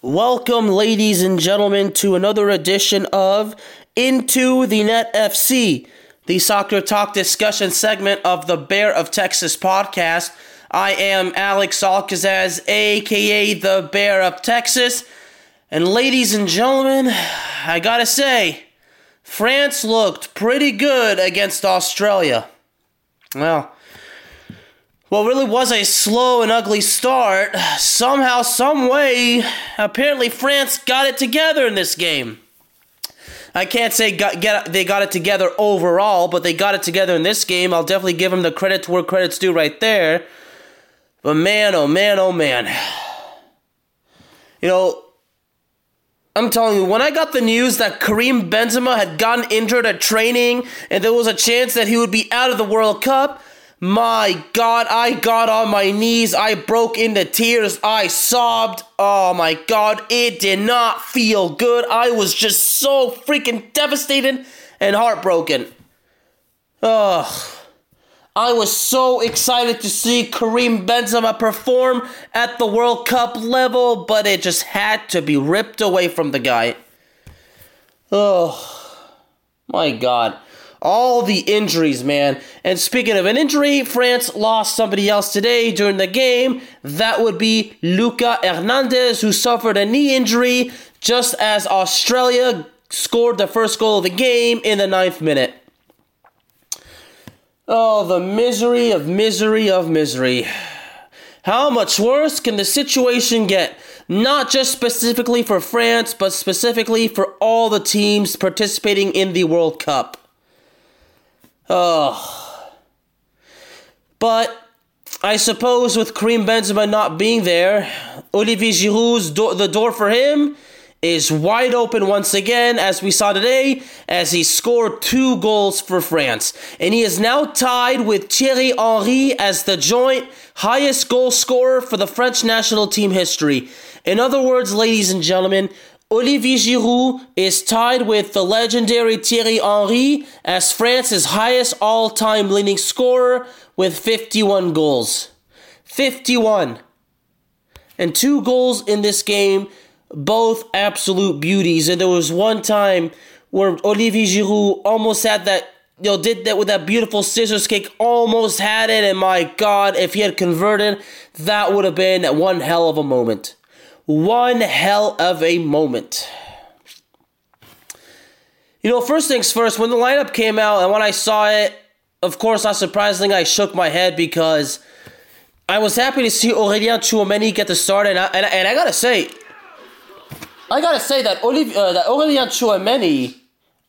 Welcome, ladies and gentlemen, to another edition of Into the Net FC, the soccer talk discussion segment of the Bear of Texas podcast. I am Alex Alcazaz, aka the Bear of Texas. And ladies and gentlemen, I gotta say, France looked pretty good against Australia. Well, what really was a slow and ugly start, somehow, some way, apparently France got it together in this game. I can't say got, get, they got it together overall, but they got it together in this game. I'll definitely give them the credit to where credit's due right there. But man, oh man, oh man. You know, I'm telling you, when I got the news that Karim Benzema had gotten injured at training and there was a chance that he would be out of the World Cup, my God, I got on my knees. I broke into tears. I sobbed. Oh my God, it did not feel good. I was just so freaking devastated and heartbroken. Ugh. I was so excited to see Karim Benzema perform at the World Cup level, but it just had to be ripped away from the guy. Oh, my God all the injuries, man. And speaking of an injury, France lost somebody else today during the game. That would be Lucas Hernandez, who suffered a knee injury just as Australia scored the first goal of the game in the ninth minute. Oh, the misery of misery of misery. How much worse can the situation get? Not just specifically for France, but specifically for all the teams participating in the World Cup. Oh. But I suppose with Karim Benzema not being there, Olivier Giroud's do- the door for him is wide open once again, as we saw today, as he scored two goals for France. And he is now tied with Thierry Henry as the joint highest goal scorer for the French national team history. In other words, ladies and gentlemen, Olivier Giroud is tied with the legendary Thierry Henry as France's highest all time leading scorer with 51 goals. 51. And two goals in this game, both absolute beauties. And there was one time where Olivier Giroud almost had that, you know, did that with that beautiful scissors kick, almost had it. And my God, if he had converted, that would have been one hell of a moment one hell of a moment. You know, first things first, when the lineup came out and when I saw it, of course, not surprisingly, I shook my head because I was happy to see Aurélien Tchouameni get the start, and I, and, and I gotta say, I gotta say that, Olivier, uh, that Aurélien Tchouameni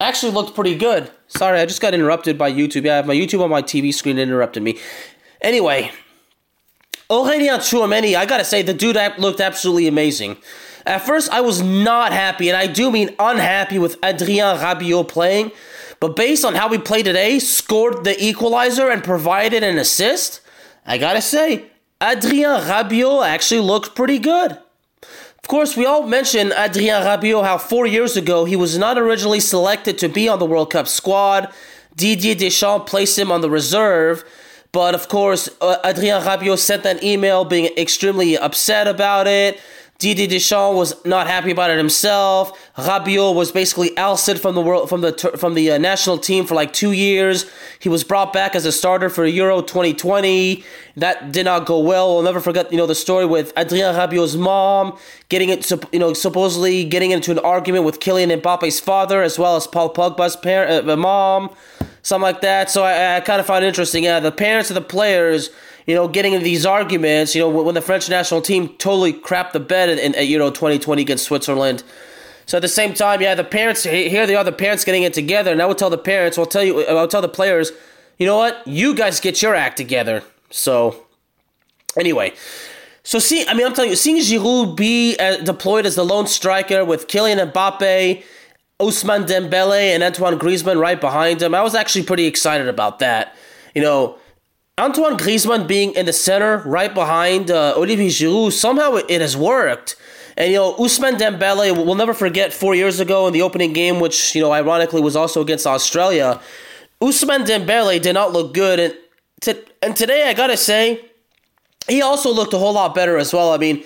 actually looked pretty good. Sorry, I just got interrupted by YouTube. Yeah, I have my YouTube on my TV screen interrupted me. Anyway, Aurélien Tchouameni, I gotta say, the dude looked absolutely amazing. At first, I was not happy, and I do mean unhappy with Adrien Rabiot playing, but based on how we played today, scored the equalizer and provided an assist, I gotta say, Adrien Rabiot actually looked pretty good. Of course, we all mentioned Adrien Rabiot, how four years ago he was not originally selected to be on the World Cup squad. Didier Deschamps placed him on the reserve, but of course, uh, Adrien Rabiot sent an email being extremely upset about it. Didier Deschamps was not happy about it himself. Rabiot was basically ousted from the world from the from the uh, national team for like two years. He was brought back as a starter for Euro 2020. That did not go well. We'll never forget, you know, the story with Adrien Rabiot's mom getting it, you know, supposedly getting into an argument with Kylian Mbappe's father as well as Paul Pogba's parent, uh, mom, something like that. So I, I kind of it interesting. Yeah, the parents of the players you know, getting into these arguments, you know, when the French national team totally crapped the bed in, in, you know, 2020 against Switzerland. So at the same time, yeah, the parents, here they are, the parents getting it together. And I would tell the parents, I'll tell you, I'll tell the players, you know what? You guys get your act together. So, anyway. So see, I mean, I'm telling you, seeing Giroud be uh, deployed as the lone striker with Kylian Mbappe, Ousmane Dembele, and Antoine Griezmann right behind him, I was actually pretty excited about that. You know, Antoine Griezmann being in the center, right behind uh, Olivier Giroud, somehow it, has worked. And you know, Ousmane Dembele, we'll never forget four years ago in the opening game, which you know, ironically was also against Australia. Ousmane Dembele did not look good, and to, and today I gotta say, he also looked a whole lot better as well. I mean,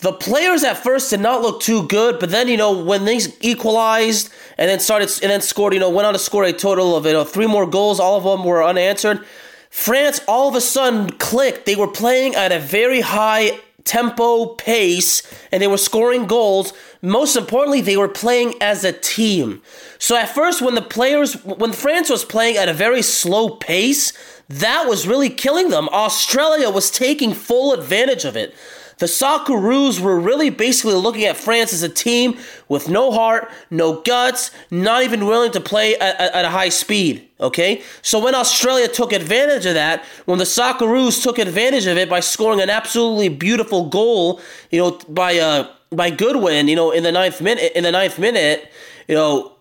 the players at first did not look too good, but then you know when they equalized and then started and then scored, you know, went on to score a total of you know three more goals. All of them were unanswered. France all of a sudden clicked. They were playing at a very high tempo pace and they were scoring goals. Most importantly, they were playing as a team. So at first, when the players, when France was playing at a very slow pace, that was really killing them. Australia was taking full advantage of it. The Socceroos were really basically looking at France as a team with no heart, no guts, not even willing to play at, at, a high speed. Okay? So when Australia took advantage of that, when the Socceroos took advantage of it by scoring an absolutely beautiful goal, you know, by uh by Goodwin, you know, in the ninth minute in the ninth minute, you know,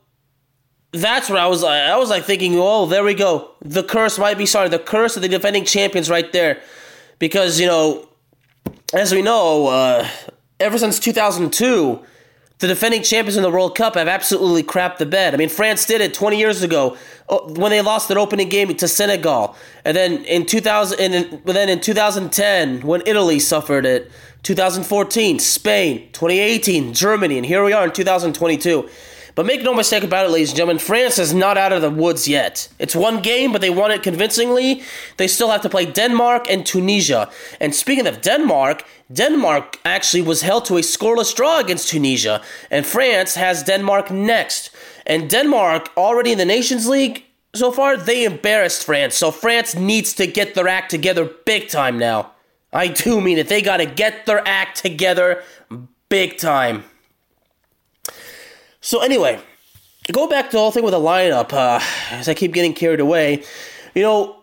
that's what I was. I was like thinking, oh, there we go. The curse might be sorry. The curse of the defending champions right there, because you know as we know, uh, ever since 2002, the defending champions in the World Cup have absolutely crapped the bed. I mean, France did it 20 years ago uh, when they lost their opening game to Senegal, and then in 2000, and then in 2010 when Italy suffered it, 2014 Spain, 2018 Germany, and here we are in 2022. But make no mistake about it, ladies and gentlemen, France is not out of the woods yet. It's one game, but they won it convincingly. They still have to play Denmark and Tunisia. And speaking of Denmark, Denmark actually was held to a scoreless draw against Tunisia, and France has Denmark next. And Denmark, already in the Nations League, so far, they embarrassed France. So France needs to get their act together big time now. I do mean it. They got to get their act together big time. So anyway, go back to the whole thing with the lineup. Uh, as I keep getting carried away, you know,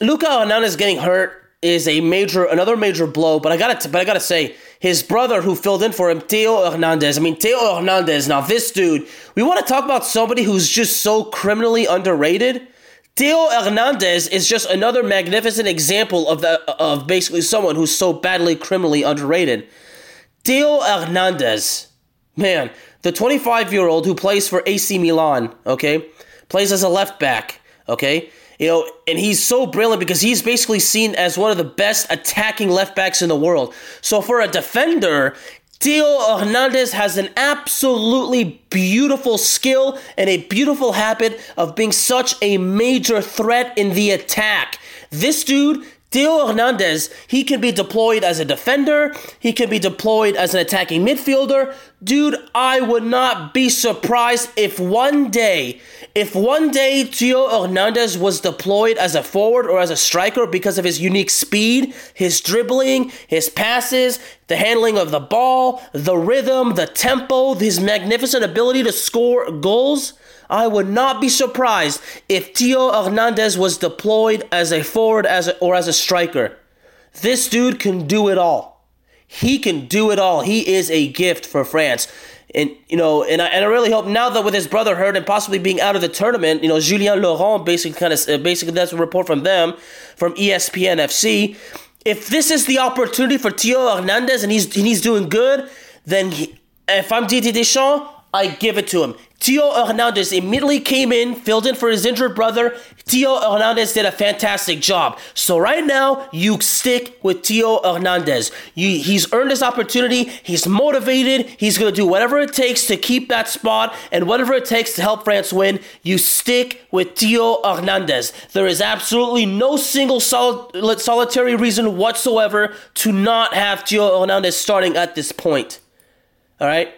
Lucas Hernandez getting hurt is a major, another major blow. But I gotta, but I gotta say, his brother who filled in for him, Theo Hernandez. I mean, Theo Hernandez. Now this dude, we want to talk about somebody who's just so criminally underrated. Theo Hernandez is just another magnificent example of the of basically someone who's so badly criminally underrated. Theo Hernandez, man, the 25 year old who plays for AC Milan, okay, plays as a left back, okay, you know, and he's so brilliant because he's basically seen as one of the best attacking left backs in the world. So for a defender, Theo Hernandez has an absolutely beautiful skill and a beautiful habit of being such a major threat in the attack. This dude Theo Hernandez, he can be deployed as a defender, he can be deployed as an attacking midfielder. Dude, I would not be surprised if one day, if one day Theo Hernandez was deployed as a forward or as a striker because of his unique speed, his dribbling, his passes, the handling of the ball, the rhythm, the tempo, his magnificent ability to score goals. I would not be surprised if Theo Hernandez was deployed as a forward as a, or as a striker. This dude can do it all. He can do it all. He is a gift for France. And you know, and I, and I really hope now that with his brother hurt and possibly being out of the tournament, you know, Julien Laurens basically kind of uh, basically that's a report from them from ESPN FC. If this is the opportunity for Theo Hernandez and he's and he's doing good, then he, if I'm Didier Deschamps, I give it to him. Theo Hernandez immediately came in, filled in for his injured brother. Theo Hernandez did a fantastic job. So right now, you stick with Theo Hernandez. You, he's earned his opportunity. He's motivated. He's going to do whatever it takes to keep that spot and whatever it takes to help France win. You stick with Theo Hernandez. There is absolutely no single solid, solitary reason whatsoever to not have Theo Hernandez starting at this point. All right?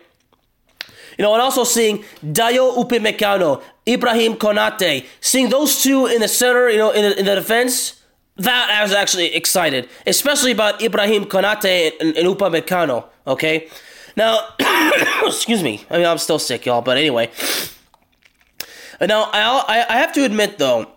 You know, and also seeing Dayot Upamecano, Ibrahim Konate, seeing those two in the center, you know, in the, in the defense, that I was actually excited, especially about Ibrahim Konate and, and Upamecano. Okay, now, excuse me. I mean, I'm still sick, y'all. But anyway, now I I have to admit though,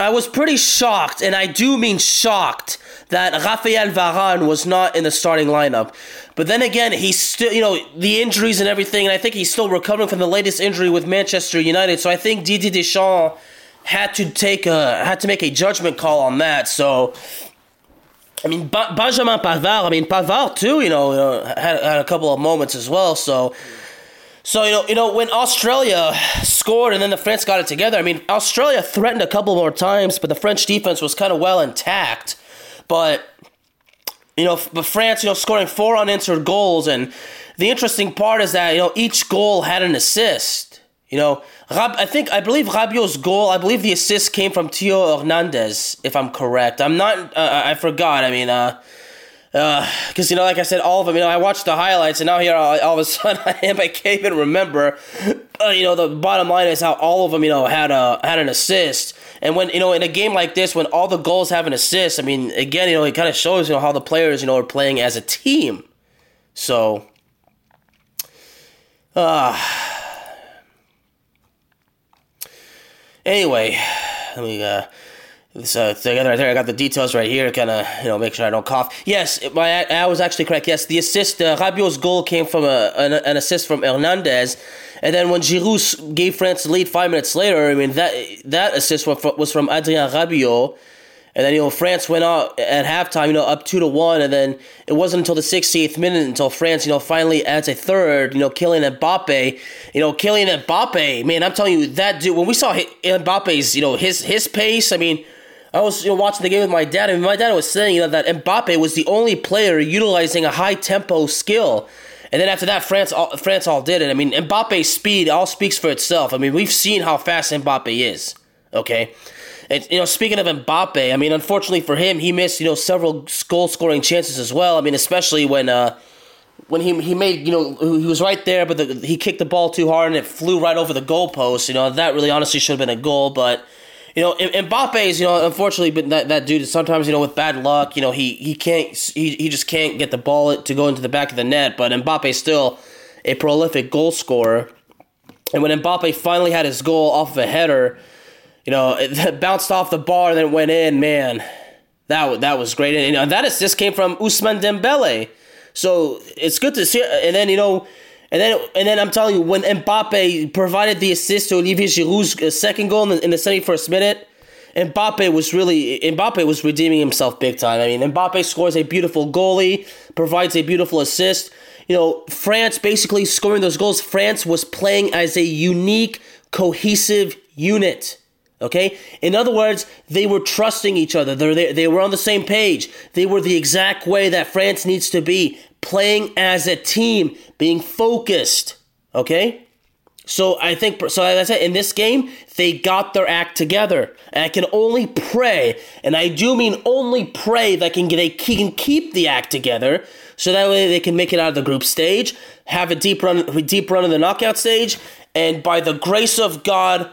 I was pretty shocked, and I do mean shocked, that Rafael Varane was not in the starting lineup. But then again, he's still, you know, the injuries and everything, and I think he's still recovering from the latest injury with Manchester United. So I think Didier Deschamps had to take a had to make a judgment call on that. So. I mean, Benjamin Pavard. I mean, Pavard too. You know, uh, had, had a couple of moments as well. So, so you know, you know when Australia scored and then the France got it together. I mean, Australia threatened a couple more times, but the French defense was kind of well intact. But you know, but France, you know, scoring four unanswered goals, and the interesting part is that you know each goal had an assist. You know, I think I believe Rabiot's goal. I believe the assist came from Theo Hernandez, if I'm correct. I'm not. Uh, I forgot. I mean, uh, because uh, you know, like I said, all of them. You know, I watched the highlights, and now here all, all of a sudden I can't even remember. Uh, you know, the bottom line is how all of them, you know, had a had an assist. And when you know, in a game like this, when all the goals have an assist, I mean, again, you know, it kind of shows you know how the players, you know, are playing as a team. So, uh anyway, let me uh so together right there, I got the details right here, kind of you know make sure I don't cough. Yes, my I was actually correct. Yes, the assist, uh, Rabiot's goal came from a an, an, assist from Hernandez, and then when Giroud gave France the lead five minutes later, I mean that that assist was from Adrien Rabiot. And then you know France went out at halftime, you know, up two to one, and then it wasn't until the 68th minute until France, you know, finally adds a third. You know, Kylian Mbappe, you know, Kylian Mbappe, man, I'm telling you that dude. When we saw Mbappe's, you know, his his pace, I mean, I was you know, watching the game with my dad, and my dad was saying you know that Mbappe was the only player utilizing a high tempo skill. And then after that, France all, France all did it. I mean, Mbappe's speed all speaks for itself. I mean, we've seen how fast Mbappe is. Okay, and you know, speaking of Mbappe, I mean, unfortunately for him, he missed you know several goal scoring chances as well. I mean, especially when uh, when he he made you know he was right there, but the, he kicked the ball too hard and it flew right over the goalpost. You know, that really honestly should have been a goal, but you know, Mbappe is, you know, unfortunately, but that, that dude is sometimes, you know, with bad luck, you know, he, he can't, he, he just can't get the ball to go into the back of the net. But Mbappe is still a prolific goal scorer. And when Mbappe finally had his goal off of a header, you know, it bounced off the bar and then went in, man, that, that was great. And, that assist came from Ousmane Dembele. So it's good to see. And then, you know, and then, and then I'm telling you, when Mbappe provided the assist to Olivier Giroud's uh, second goal in the, in the 71st minute, Mbappe was really Mbappe was redeeming himself big time. I mean, Mbappe scores a beautiful goalie, provides a beautiful assist. You know, France basically scoring those goals. France was playing as a unique, cohesive unit. Okay? In other words, they were trusting each other. They, they, they were on the same page. They were the exact way that France needs to be playing as a team, being focused. Okay? So I think, so as I said, in this game, they got their act together. And I can only pray, and I do mean only pray that can, they can keep the act together so that way they can make it out of the group stage, have a deep run, deep run in the knockout stage, and by the grace of God,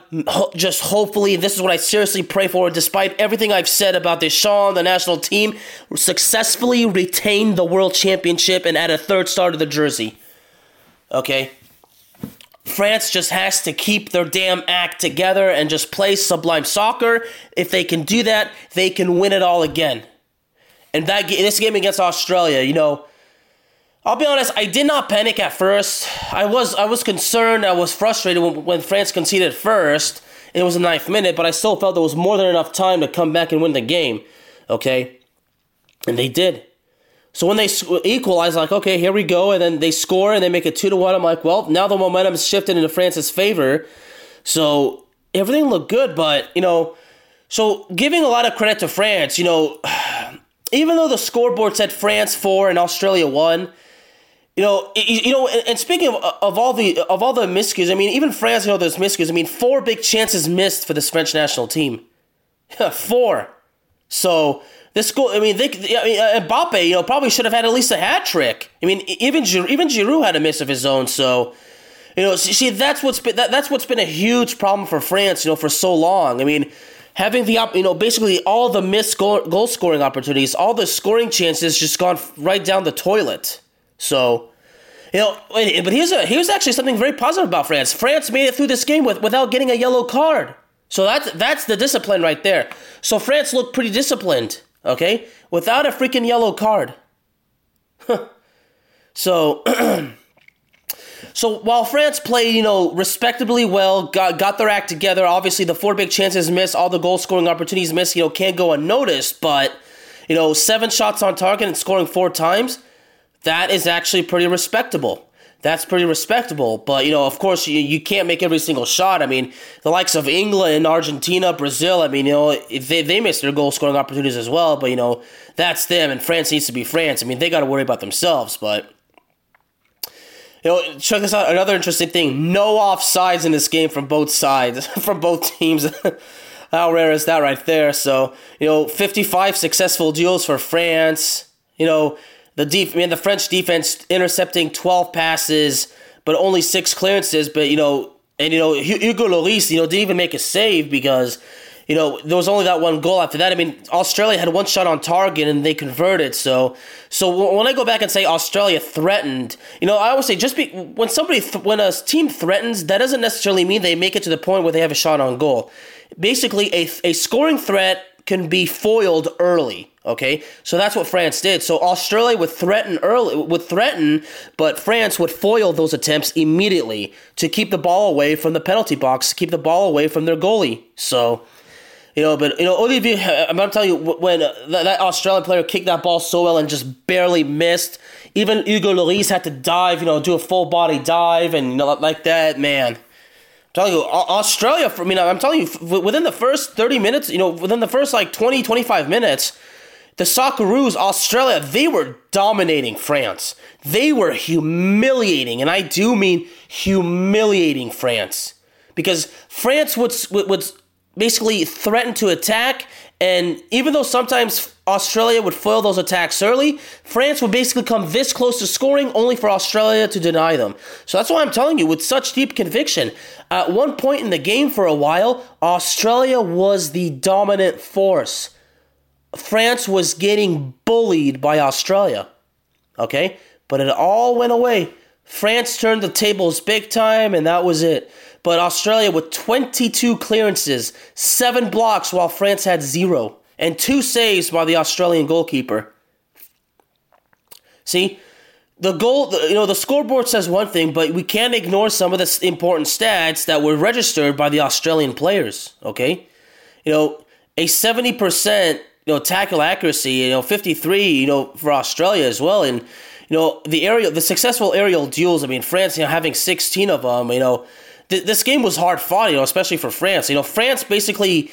just hopefully, this is what I seriously pray for, despite everything I've said about Deschamps, the national team, successfully retain the world championship and add a third star to the jersey. Okay? France just has to keep their damn act together and just play sublime soccer. If they can do that, they can win it all again. And that this game against Australia, you know, I'll be honest, I did not panic at first. I was I was concerned, I was frustrated when, when France conceded first. It was the ninth minute, but I still felt there was more than enough time to come back and win the game. Okay? And they did. So when they equalize, like, okay, here we go, and then they score and they make it two to one. I'm like, well, now the momentum is shifted into France's favor. So everything looked good, but you know, so giving a lot of credit to France, you know, even though the scoreboard said France four and Australia one, you know, you know, and speaking of, of all the of all the miscues, I mean, even France, you know, those miscues. I mean, four big chances missed for this French national team, four. So this goal, I mean, they, I mean, uh, Mbappe, you know, probably should have had at least a hat trick. I mean, even even Giroud had a miss of his own. So, you know, see, that's what's been that, that's what's been a huge problem for France, you know, for so long. I mean, having the you know basically all the missed goal, goal scoring opportunities, all the scoring chances just gone right down the toilet. So, you know, but here's a here's actually something very positive about France. France made it through this game with without getting a yellow card. So that's that's the discipline right there. So France looked pretty disciplined okay? Without a freaking yellow card. so, so while France played, you know, respectably well, got got their act together. Obviously, the four big chances missed, all the goal scoring opportunities missed. You know, can't go unnoticed. But you know, seven shots on target and scoring four times, that is actually pretty respectable that's pretty respectable. But you know, of course, you, you can't make every single shot. I mean, the likes of England, Argentina, Brazil. I mean, you know, they they miss their goal scoring opportunities as well. But you know, that's them, and France needs to be France. I mean, they got to worry about themselves. But you know, check this out. Another interesting thing: no offsides in this game from both sides, from both teams. How rare is that right there? So you know, fifty-five successful duels for France. You know, the def- I mean, the French defense intercepting 12 passes, but only six clearances. But you know, and you know, Hugo Lloris, you know, didn't even make a save because you know there was only that one goal after that. I mean, Australia had one shot on target and they converted. So, so when I go back and say Australia threatened, you know, I always say just be when somebody th- when a team threatens, that doesn't necessarily mean they make it to the point where they have a shot on goal. Basically, a a scoring threat can be foiled early. Okay, so that's what France did. So Australia would threaten early, would threaten, but France would foil those attempts immediately to keep the ball away from the penalty box, keep the ball away from their goalie. So, you know, but you know, Olivier, I'm gonna tell you when uh, that, that Australian player kicked that ball so well and just barely missed. Even Hugo Lloris had to dive, you know, do a full body dive and you know like that, man I'm telling you, Australia, I mean, I'm telling you, within the first 30 minutes, you know, within the first like 20, 25 minutes, the Socceroos, Australia, they were dominating France. They were humiliating, and I do mean humiliating France. Because France would, would basically threaten to attack, and even though sometimes Australia would foil those attacks early, France would basically come this close to scoring only for Australia to deny them. So that's why I'm telling you with such deep conviction. At one point in the game for a while, Australia was the dominant force. France was getting bullied by Australia. Okay? But it all went away. France turned the tables big time, and that was it. But Australia with 22 clearances, 7 blocks, while France had 0, and 2 saves by the Australian goalkeeper. See? The goal, you know, the scoreboard says one thing, but we can't ignore some of the important stats that were registered by the Australian players, okay? You know, a 70% you know tackle accuracy, you know 53, you know for Australia as well, and you know the aerial, the successful aerial duels. I mean, France, you know, having 16 of them. You know, th- this game was hard fought. You know, especially for France. You know, France basically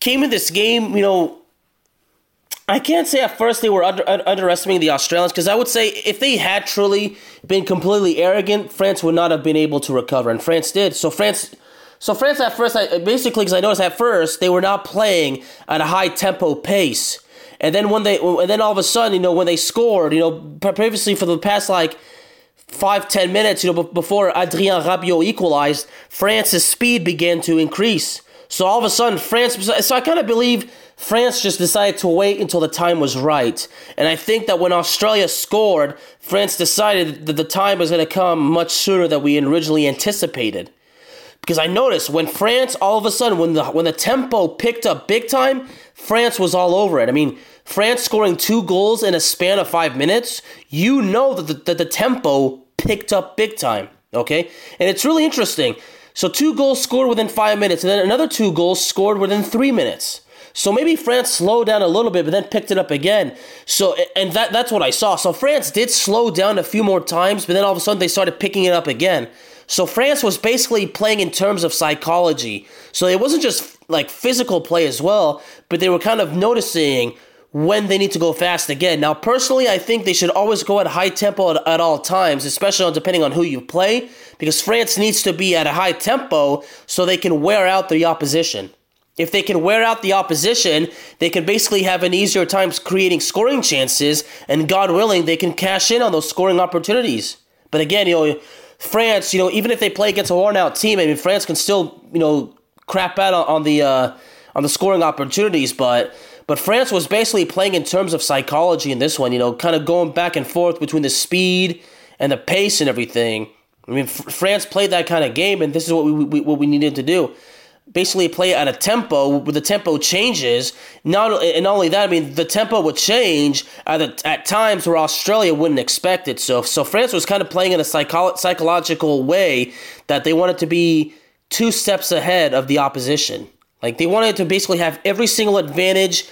came in this game. You know, I can't say at first they were under, underestimating the Australians because I would say if they had truly been completely arrogant, France would not have been able to recover, and France did. So France so France at first, basically, because I noticed at first they were not playing at a high tempo pace, and then when they, and then all of a sudden, you know, when they scored, you know, previously for the past like five ten minutes, you know, before Adrien Rabiot equalized, France's speed began to increase. So all of a sudden, France. So I kind of believe France just decided to wait until the time was right. And I think that when Australia scored, France decided that the time was going to come much sooner than we originally anticipated because I noticed when France all of a sudden when the when the tempo picked up big time, France was all over it. I mean, France scoring two goals in a span of five minutes, you know that the, that the tempo picked up big time. Okay, and it's really interesting. So two goals scored within five minutes, and then another two goals scored within three minutes. So maybe France slowed down a little bit, but then picked it up again. So and that that's what I saw. So France did slow down a few more times, but then all of a sudden they started picking it up again. So France was basically playing in terms of psychology. So it wasn't just like physical play as well, but they were kind of noticing when they need to go fast again. Now, personally, I think they should always go at high tempo at, at all times, especially on, depending on who you play, because France needs to be at a high tempo so they can wear out the opposition. If they can wear out the opposition, they can basically have an easier time creating scoring chances, and God willing, they can cash in on those scoring opportunities. But again, you know, France, you know, even if they play against a worn out team, I mean, France can still, you know, crap out on the uh, on the scoring opportunities, but but France was basically playing in terms of psychology in this one, you know, kind of going back and forth between the speed and the pace and everything. I mean, F- France played that kind of game, and this is what we, we, what we needed to do. Basically, play at a tempo where the tempo changes. Not and not only that, I mean, the tempo would change at the, at times where Australia wouldn't expect it. So, so France was kind of playing in a psycho- psychological way that they wanted to be two steps ahead of the opposition. Like they wanted to basically have every single advantage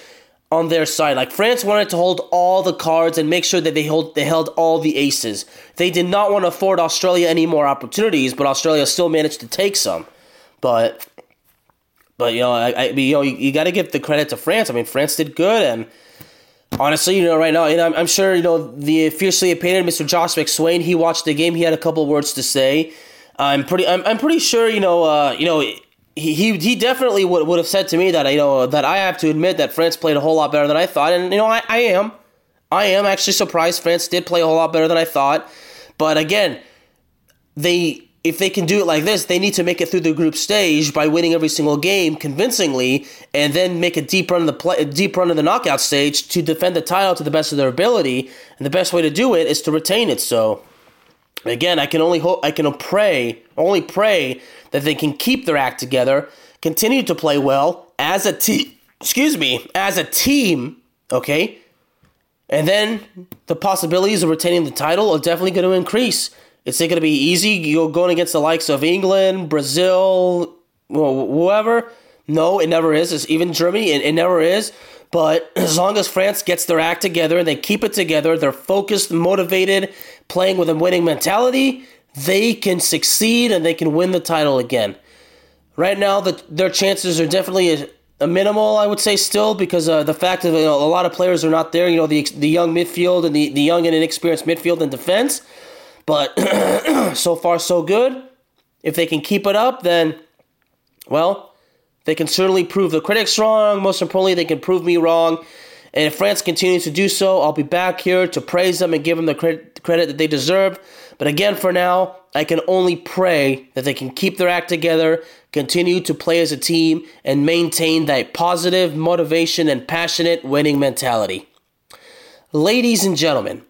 on their side. Like France wanted to hold all the cards and make sure that they hold they held all the aces. They did not want to afford Australia any more opportunities, but Australia still managed to take some. But but you know, I, I you know you, you got to give the credit to France. I mean, France did good, and honestly, you know, right now, you know, I'm, I'm sure you know the fiercely opinionated Mr. Josh McSwain. He watched the game. He had a couple words to say. I'm pretty. I'm, I'm pretty sure. You know. Uh, you know he, he, he definitely would, would have said to me that you know that I have to admit that France played a whole lot better than I thought, and you know I, I am, I am actually surprised France did play a whole lot better than I thought, but again, they if they can do it like this, they need to make it through the group stage by winning every single game convincingly, and then make a deep run of the play, deep run of the knockout stage to defend the title to the best of their ability, and the best way to do it is to retain it. So. Again, I can only hope, I can pray, only pray that they can keep their act together, continue to play well as a team, excuse me, as a team, okay? And then the possibilities of retaining the title are definitely going to increase. It's not going to be easy. You're going against the likes of England, Brazil, whoever. No, it never is. It's even Germany, it, it never is. But as long as France gets their act together and they keep it together, they're focused, motivated, playing with a winning mentality, they can succeed and they can win the title again. Right now, the, their chances are definitely a, a minimal, I would say, still because uh, the fact that you know, a lot of players are not there. You know, the the young midfield and the, the young and inexperienced midfield and defense. But so far, so good. If they can keep it up, then, well, they can certainly prove the critics wrong. Most importantly, they can prove me wrong. And if France continues to do so, I'll be back here to praise them and give them the credit, credit that they deserve. But again, for now, I can only pray that they can keep their act together, continue to play as a team, and maintain that positive motivation and passionate winning mentality. Ladies and gentlemen,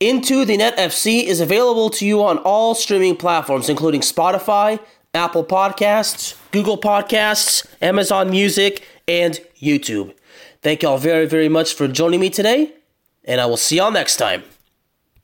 Into the Net FC is available to you on all streaming platforms, including Spotify, Apple Podcasts, Google Podcasts, Amazon Music, and YouTube. Thank y'all very, very much for joining me today, and I will see y'all next time.